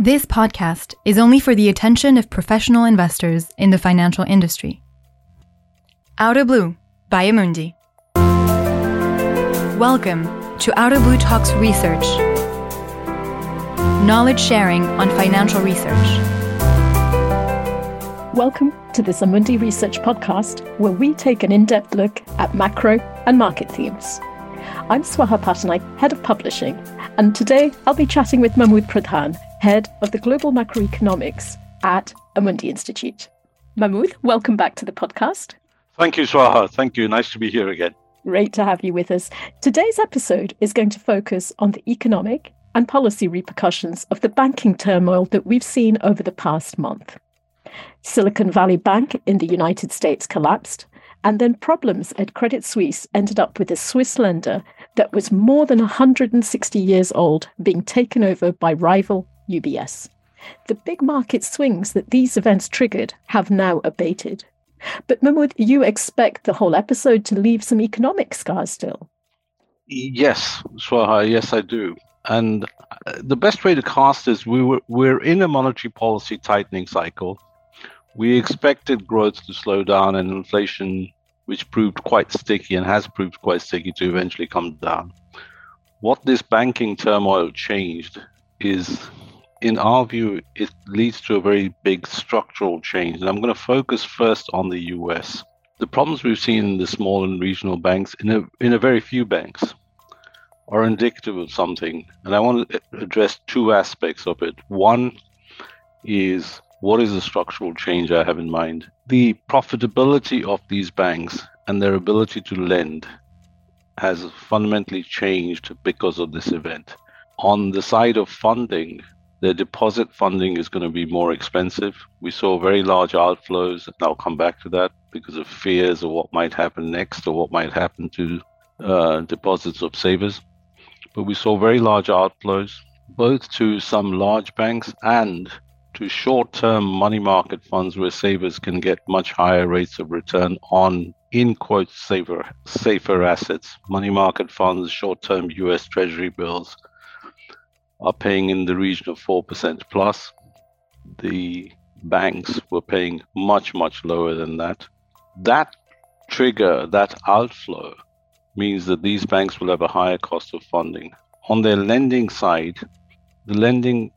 This podcast is only for the attention of professional investors in the financial industry. Outer Blue by Amundi. Welcome to Outer Blue Talks Research. Knowledge sharing on financial research. Welcome to this Amundi Research podcast, where we take an in depth look at macro and market themes. I'm Swaha Pattanaik, Head of Publishing, and today I'll be chatting with Mahmood Pradhan, Head of the Global Macroeconomics at Amundi Institute. Mahmood, welcome back to the podcast. Thank you, Swaha. Thank you. Nice to be here again. Great to have you with us. Today's episode is going to focus on the economic and policy repercussions of the banking turmoil that we've seen over the past month. Silicon Valley Bank in the United States collapsed, and then problems at Credit Suisse ended up with a Swiss lender that was more than 160 years old being taken over by rival UBS. The big market swings that these events triggered have now abated. But Mahmood, you expect the whole episode to leave some economic scars still. Yes, Swaha, yes, I do. And uh, the best way to cast is we were, we're in a monetary policy tightening cycle. We expected growth to slow down and inflation, which proved quite sticky and has proved quite sticky, to eventually come down. What this banking turmoil changed is in our view, it leads to a very big structural change. And I'm going to focus first on the US. The problems we've seen in the small and regional banks, in a, in a very few banks, are indicative of something. And I want to address two aspects of it. One is what is the structural change I have in mind? The profitability of these banks and their ability to lend has fundamentally changed because of this event. On the side of funding, the deposit funding is going to be more expensive. We saw very large outflows, and I'll come back to that because of fears of what might happen next or what might happen to uh, deposits of savers. But we saw very large outflows, both to some large banks and to short term money market funds where savers can get much higher rates of return on in quote safer safer assets money market funds short term US treasury bills are paying in the region of 4% plus. The banks were paying much, much lower than that. That trigger, that outflow, means that these banks will have a higher cost of funding. On their lending side, the lending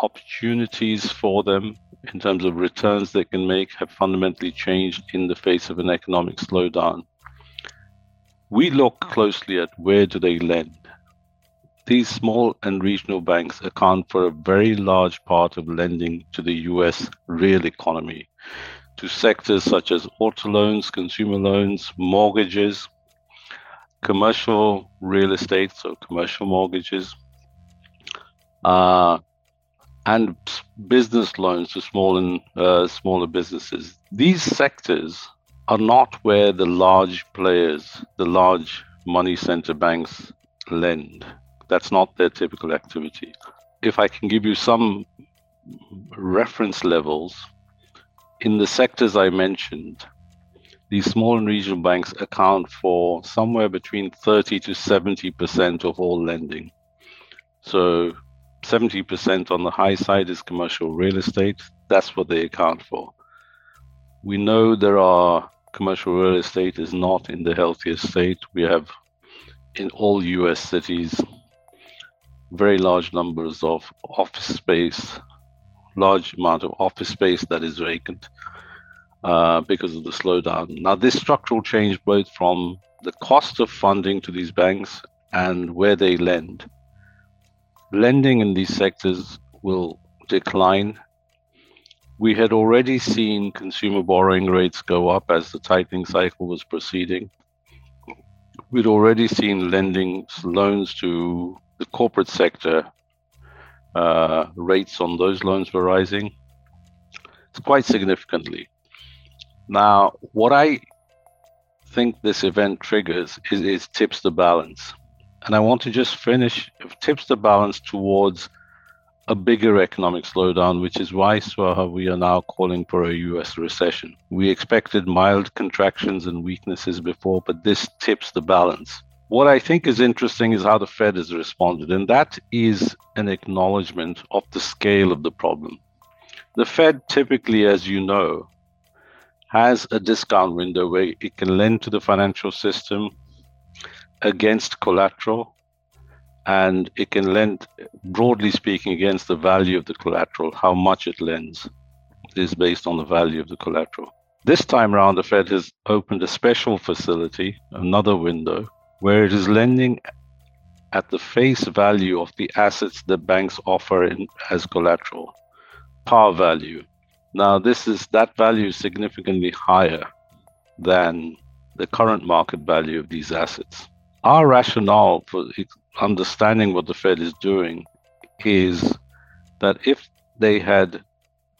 opportunities for them in terms of returns they can make have fundamentally changed in the face of an economic slowdown. We look oh. closely at where do they lend these small and regional banks account for a very large part of lending to the US real economy, to sectors such as auto loans, consumer loans, mortgages, commercial real estate, so commercial mortgages, uh, and business loans to small and uh, smaller businesses. These sectors are not where the large players, the large money center banks lend. That's not their typical activity. If I can give you some reference levels, in the sectors I mentioned, these small and regional banks account for somewhere between 30 to 70% of all lending. So 70% on the high side is commercial real estate. That's what they account for. We know there are commercial real estate is not in the healthiest state. We have in all US cities very large numbers of office space, large amount of office space that is vacant uh, because of the slowdown. Now, this structural change both from the cost of funding to these banks and where they lend. Lending in these sectors will decline. We had already seen consumer borrowing rates go up as the tightening cycle was proceeding. We'd already seen lending loans to the corporate sector, uh, rates on those loans were rising quite significantly. Now, what I think this event triggers is, is tips the balance. And I want to just finish, tips the balance towards a bigger economic slowdown, which is why Swaha, we are now calling for a US recession. We expected mild contractions and weaknesses before, but this tips the balance. What I think is interesting is how the Fed has responded, and that is an acknowledgement of the scale of the problem. The Fed typically, as you know, has a discount window where it can lend to the financial system against collateral and it can lend, broadly speaking, against the value of the collateral. How much it lends is based on the value of the collateral. This time around, the Fed has opened a special facility, another window, where it is lending at the face value of the assets that banks offer in, as collateral, par value. Now, this is that value is significantly higher than the current market value of these assets. Our rationale for understanding what the Fed is doing is that if they had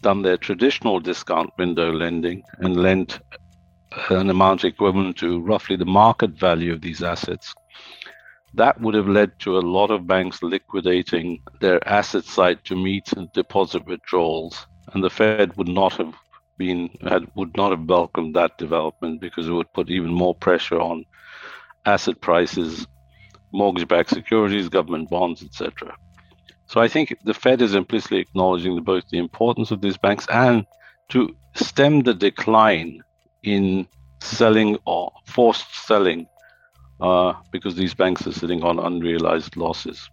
done their traditional discount window lending and lent an amount equivalent to roughly the market value of these assets, that would have led to a lot of banks liquidating their asset side to meet deposit withdrawals, and the Fed would not have been had would not have welcomed that development because it would put even more pressure on asset prices mortgage-backed securities, government bonds, etc. So I think the Fed is implicitly acknowledging both the importance of these banks and to stem the decline in selling or forced selling uh, because these banks are sitting on unrealized losses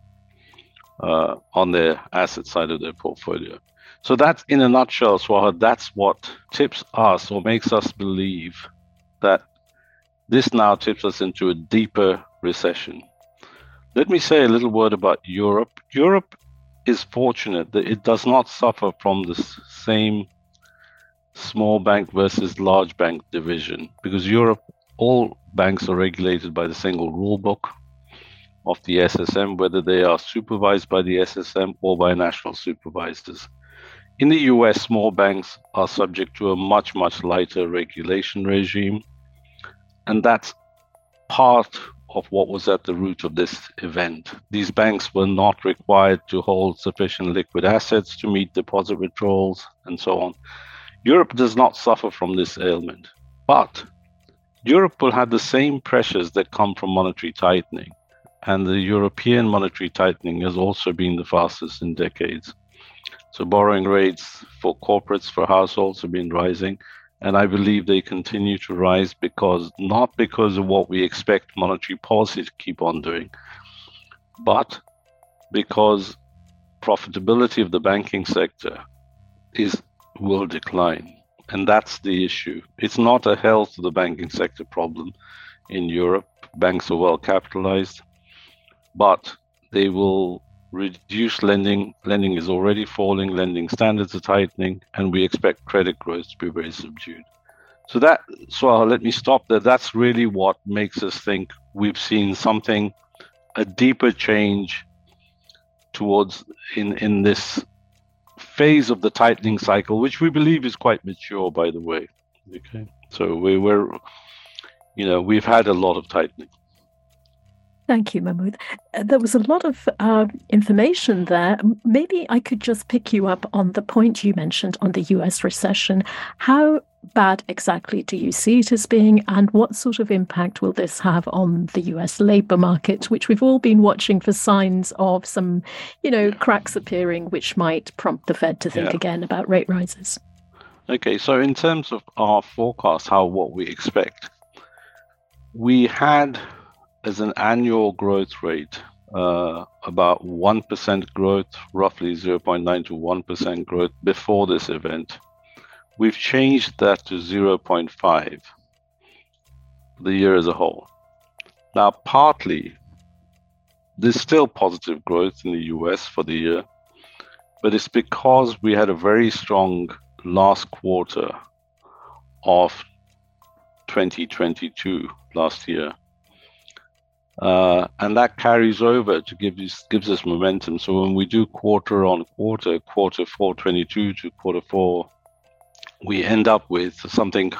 uh, on their asset side of their portfolio. So that's in a nutshell, Swaha, that's what tips us or makes us believe that this now tips us into a deeper recession. Let me say a little word about Europe. Europe is fortunate that it does not suffer from the same small bank versus large bank division because Europe, all banks are regulated by the single rule book of the SSM, whether they are supervised by the SSM or by national supervisors. In the US, small banks are subject to a much, much lighter regulation regime. And that's part of what was at the root of this event. These banks were not required to hold sufficient liquid assets to meet deposit withdrawals and so on. Europe does not suffer from this ailment, but Europe will have the same pressures that come from monetary tightening. And the European monetary tightening has also been the fastest in decades. So borrowing rates for corporates, for households have been rising and I believe they continue to rise because not because of what we expect monetary policy to keep on doing, but because profitability of the banking sector is will decline. And that's the issue. It's not a health of the banking sector problem in Europe. Banks are well capitalized, but they will reduce lending. Lending is already falling, lending standards are tightening, and we expect credit growth to be very subdued. So that so let me stop there. That's really what makes us think we've seen something, a deeper change towards in in this phase of the tightening cycle, which we believe is quite mature, by the way. Okay, so we were, you know, we've had a lot of tightening. Thank you, Mahmood. Uh, there was a lot of uh, information there. Maybe I could just pick you up on the point you mentioned on the US recession. How bad exactly do you see it as being, and what sort of impact will this have on the US labor market, which we've all been watching for signs of some, you know, cracks appearing, which might prompt the Fed to think yeah. again about rate rises? Okay, so in terms of our forecast, how what we expect, we had as an annual growth rate, uh, about 1% growth, roughly 0.9 to 1% growth before this event. We've changed that to 0.5 the year as a whole. Now, partly, there's still positive growth in the US for the year, but it's because we had a very strong last quarter of 2022 last year uh, and that carries over to give us, gives us momentum. So when we do quarter on quarter, quarter four 22 to quarter four, we end up with something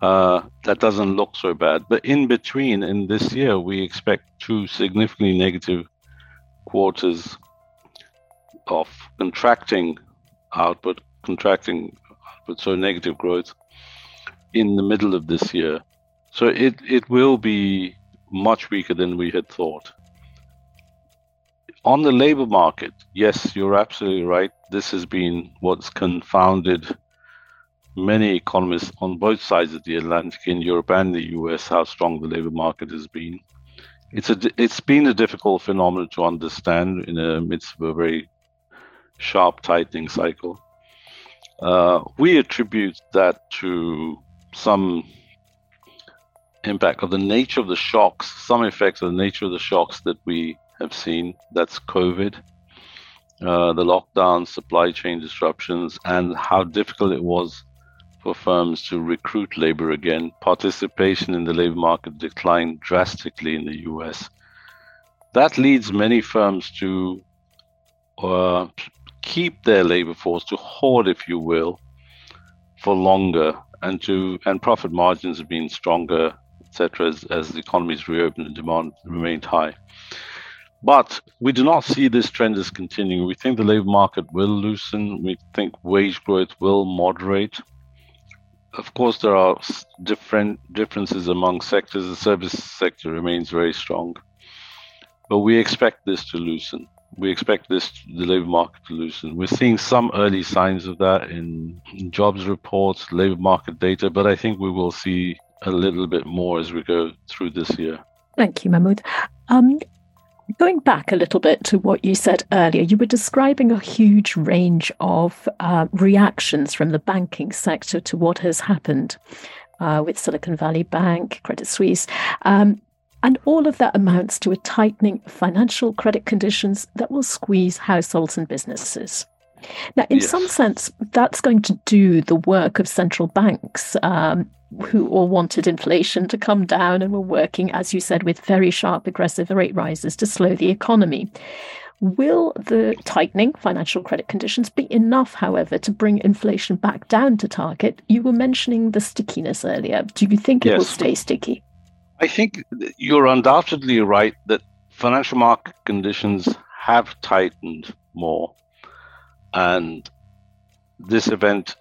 uh, that doesn't look so bad. But in between, in this year, we expect two significantly negative quarters of contracting output, contracting output, so negative growth in the middle of this year. So it, it will be much weaker than we had thought. On the labor market, yes, you're absolutely right. This has been what's confounded many economists on both sides of the Atlantic, in Europe and the US, how strong the labor market has been. It's a it's been a difficult phenomenon to understand in the midst of a very sharp tightening cycle. Uh, we attribute that to some impact of the nature of the shocks, some effects of the nature of the shocks that we have seen. That's COVID, uh, the lockdown, supply chain disruptions, and how difficult it was for firms to recruit labor again. Participation in the labor market declined drastically in the US. That leads many firms to uh, keep their labor force, to hoard, if you will, for longer, and to and profit margins have been stronger, etc., as, as the economies reopened and demand remained high. But we do not see this trend as continuing. We think the labor market will loosen. We think wage growth will moderate of course, there are different differences among sectors. The service sector remains very strong, but we expect this to loosen. We expect this the labor market to loosen. We're seeing some early signs of that in jobs reports, labor market data, but I think we will see a little bit more as we go through this year. Thank you, Mahmood. Um, Going back a little bit to what you said earlier, you were describing a huge range of uh, reactions from the banking sector to what has happened uh, with Silicon Valley Bank, Credit Suisse. Um, and all of that amounts to a tightening of financial credit conditions that will squeeze households and businesses. Now, in yes. some sense, that's going to do the work of central banks um, who all wanted inflation to come down and were working, as you said, with very sharp, aggressive rate rises to slow the economy. Will the tightening financial credit conditions be enough, however, to bring inflation back down to target? You were mentioning the stickiness earlier. Do you think it will stay sticky? I think you're undoubtedly right that financial market conditions have tightened more. And this event,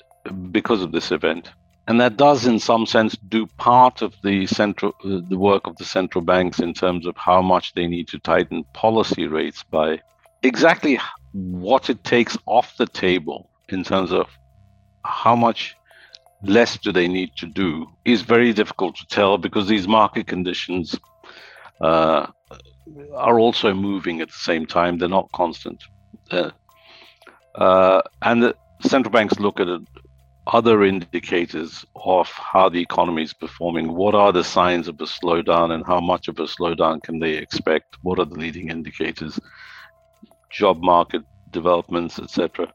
because of this event, and that does in some sense do part of the central uh, the work of the central banks in terms of how much they need to tighten policy rates by exactly what it takes off the table in terms of how much less do they need to do is very difficult to tell because these market conditions uh, are also moving at the same time. They're not constant. Uh, uh, and the central banks look at it other indicators of how the economy is performing? What are the signs of a slowdown and how much of a slowdown can they expect? What are the leading indicators? Job market developments, etc.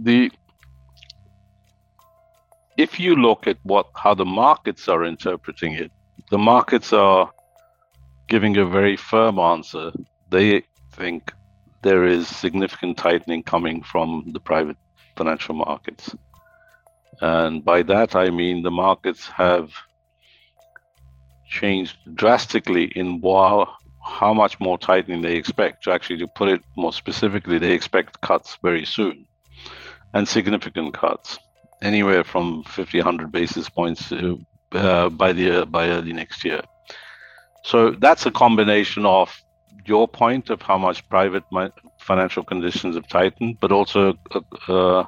The if you look at what how the markets are interpreting it, the markets are giving a very firm answer. They think there is significant tightening coming from the private financial markets. And by that, I mean the markets have changed drastically in wow, how much more tightening they expect. To actually, to put it more specifically, they expect cuts very soon and significant cuts, anywhere from 50, 100 basis points uh, by the by early next year. So that's a combination of your point of how much private financial conditions have tightened, but also uh, uh,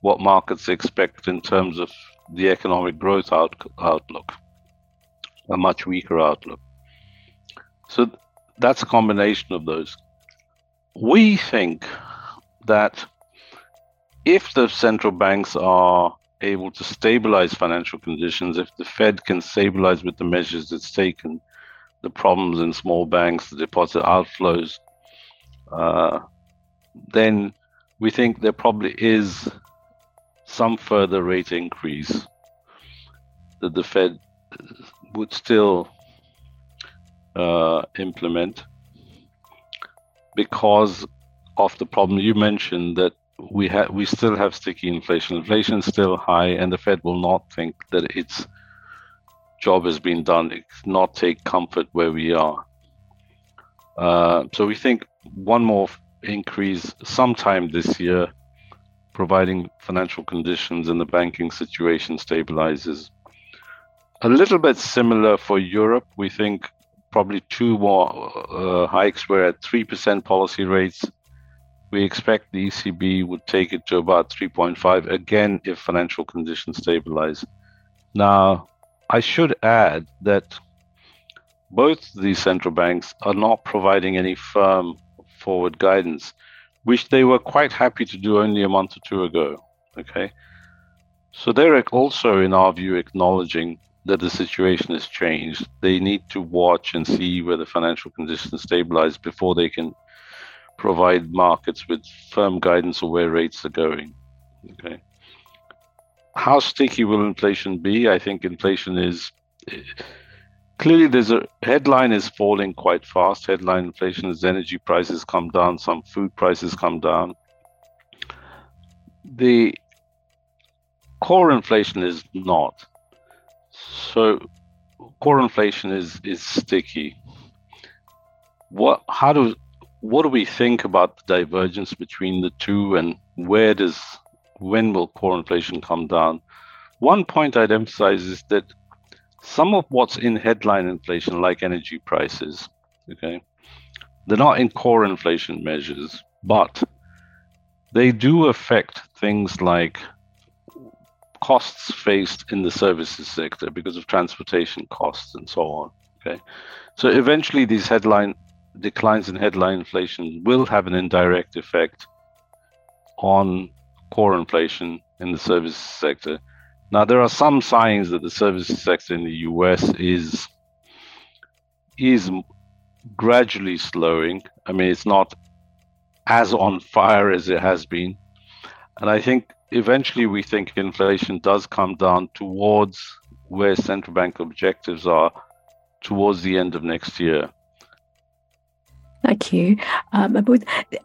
what markets expect in terms of the economic growth out, outlook, a much weaker outlook. So that's a combination of those. We think that if the central banks are able to stabilize financial conditions, if the Fed can stabilize with the measures it's taken, the problems in small banks, the deposit outflows, uh, then we think there probably is some further rate increase that the Fed would still uh, implement because of the problem you mentioned that we have we still have sticky inflation. Inflation is still high, and the Fed will not think that its job has been done. Not take comfort where we are. Uh, so we think one more increase sometime this year, providing financial conditions and the banking situation stabilizes. A little bit similar for Europe. We think probably two more uh, hikes. We're at 3% policy rates. We expect the ECB would take it to about 3.5 again if financial conditions stabilize. Now, I should add that both these central banks are not providing any firm forward guidance, which they were quite happy to do only a month or two ago. Okay. So they're also, in our view, acknowledging that the situation has changed. They need to watch and see whether financial conditions stabilize before they can provide markets with firm guidance of where rates are going. Okay. How sticky will inflation be? I think inflation is clearly there's a headline is falling quite fast. Headline inflation is energy prices come down, some food prices come down. The core inflation is not. So core inflation is is sticky. What how do what do we think about the divergence between the two and where does when will core inflation come down? One point I'd emphasize is that some of what's in headline inflation, like energy prices, okay, they're not in core inflation measures, but they do affect things like costs faced in the services sector because of transportation costs and so on. Okay, so eventually these headline declines in headline inflation will have an indirect effect on core inflation in the service sector. Now, there are some signs that the service sector in the US is is gradually slowing. I mean, it's not as on fire as it has been, and I think eventually we think inflation does come down towards where central bank objectives are towards the end of next year. Thank you. Um,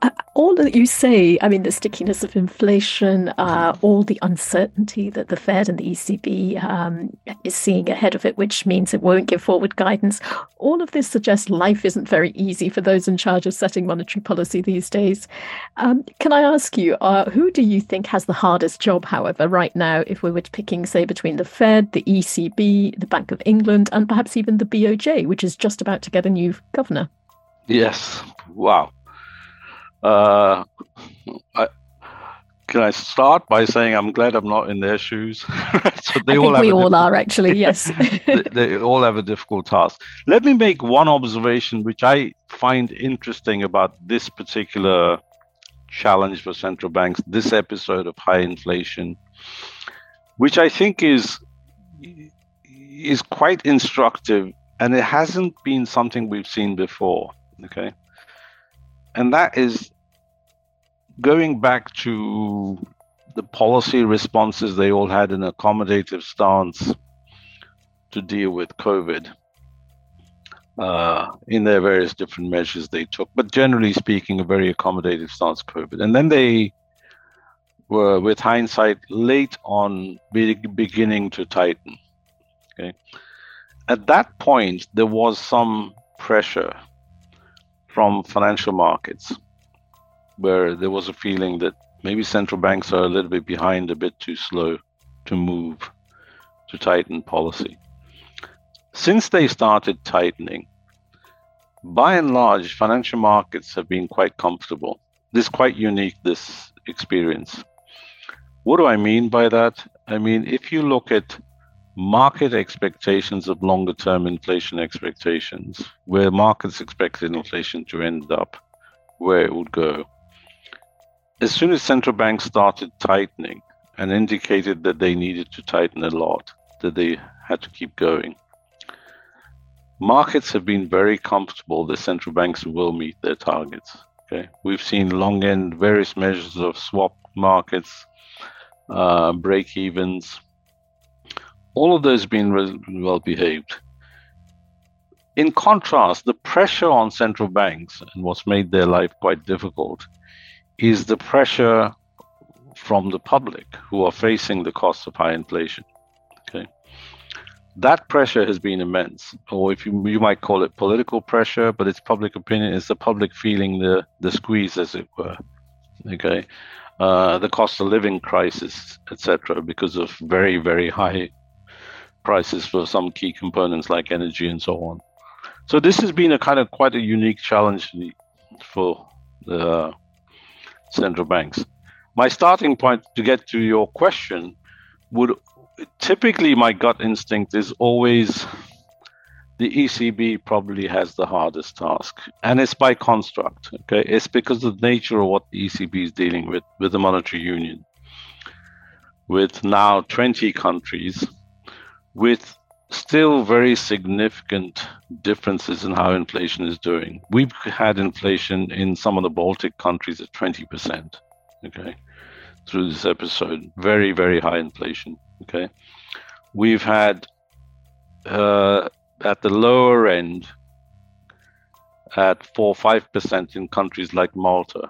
uh, all that you say, I mean, the stickiness of inflation, uh, all the uncertainty that the Fed and the ECB um, is seeing ahead of it, which means it won't give forward guidance, all of this suggests life isn't very easy for those in charge of setting monetary policy these days. Um, can I ask you, uh, who do you think has the hardest job, however, right now, if we were picking, say, between the Fed, the ECB, the Bank of England, and perhaps even the BOJ, which is just about to get a new governor? Yes. Wow. Uh, I, can I start by saying I'm glad I'm not in their shoes? so they I all we all are actually. Yes. they, they, all have a difficult task. Let me make one observation, which I find interesting about this particular challenge for central banks, this episode of high inflation, which I think is is quite instructive, and it hasn't been something we've seen before. Okay. And that is going back to the policy responses they all had an accommodative stance to deal with COVID uh, in their various different measures they took, but generally speaking, a very accommodative stance COVID. And then they were, with hindsight, late on be- beginning to tighten. Okay, at that point there was some pressure from financial markets, where there was a feeling that maybe central banks are a little bit behind, a bit too slow to move to tighten policy. Since they started tightening, by and large, financial markets have been quite comfortable. This is quite unique, this experience. What do I mean by that? I mean, if you look at market expectations of longer term inflation expectations, where markets expected inflation to end up, where it would go. As soon as central banks started tightening and indicated that they needed to tighten a lot, that they had to keep going, markets have been very comfortable that central banks will meet their targets. Okay, we've seen long end various measures of swap markets, uh, break evens, all of those been well behaved. In contrast, the pressure on central banks and what's made their life quite difficult is the pressure from the public who are facing the costs of high inflation. Okay. That pressure has been immense, or if you, you might call it political pressure, but it's public opinion, it's the public feeling the, the squeeze, as it were. Okay. Uh, the cost of living crisis, etc., because of very, very high prices for some key components like energy and so on. So this has been a kind of quite a unique challenge for the uh, central banks. My starting point to get to your question would typically my gut instinct is always the ECB probably has the hardest task, and it's by construct. Okay, it's because of the nature of what the ECB is dealing with with the monetary union, with now 20 countries, with still very significant differences in how inflation is doing. We've had inflation in some of the Baltic countries at 20%. Okay, through this episode, very very high inflation. Okay, we've had. Uh, at the lower end at 4 or 5% in countries like Malta.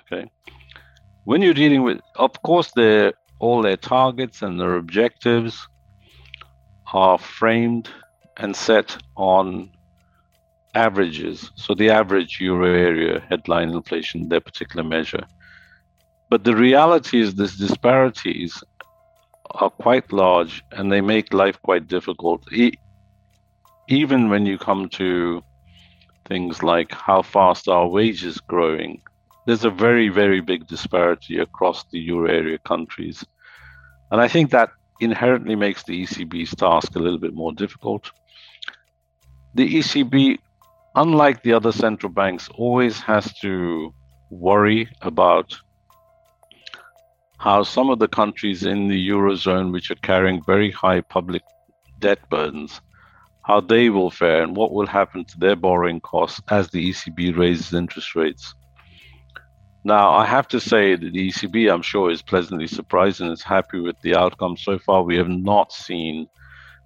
Okay. When you're dealing with, of course, their, all their targets and their objectives are framed and set on averages. So the average euro area headline inflation, their particular measure. But the reality is, these disparities are quite large and they make life quite difficult even when you come to things like how fast are wages growing, there's a very, very big disparity across the euro area countries. And I think that inherently makes the ECB's task a little bit more difficult. The ECB, unlike the other central banks, always has to worry about how some of the countries in the eurozone, which are carrying very high public debt burdens, how they will fare and what will happen to their borrowing costs as the ECB raises interest rates. Now, I have to say that the ECB, I'm sure, is pleasantly surprised and is happy with the outcome. So far, we have not seen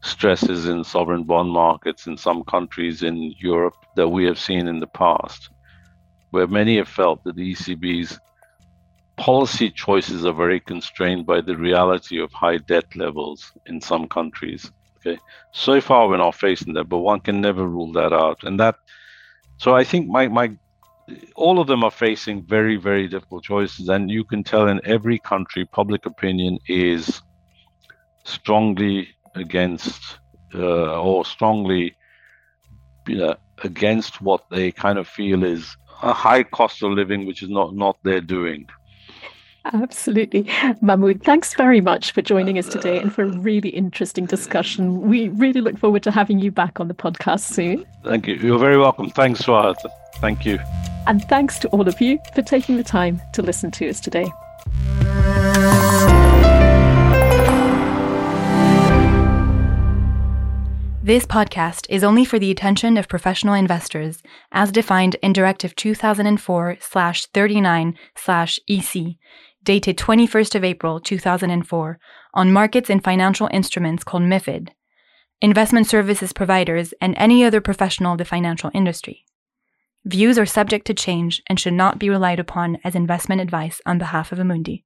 stresses in sovereign bond markets in some countries in Europe that we have seen in the past, where many have felt that the ECB's policy choices are very constrained by the reality of high debt levels in some countries. Okay, so far we're not facing that, but one can never rule that out. And that, so I think my my, all of them are facing very very difficult choices, and you can tell in every country public opinion is strongly against uh, or strongly you know, against what they kind of feel is a high cost of living, which is not not their doing. Absolutely. Mahmood, thanks very much for joining us today and for a really interesting discussion. We really look forward to having you back on the podcast soon. Thank you. You're very welcome. Thanks, Swahat. Thank you. And thanks to all of you for taking the time to listen to us today. This podcast is only for the attention of professional investors as defined in Directive 2004 39 EC dated 21st of April 2004, on markets and financial instruments called MIFID, investment services providers, and any other professional of the financial industry. Views are subject to change and should not be relied upon as investment advice on behalf of Amundi.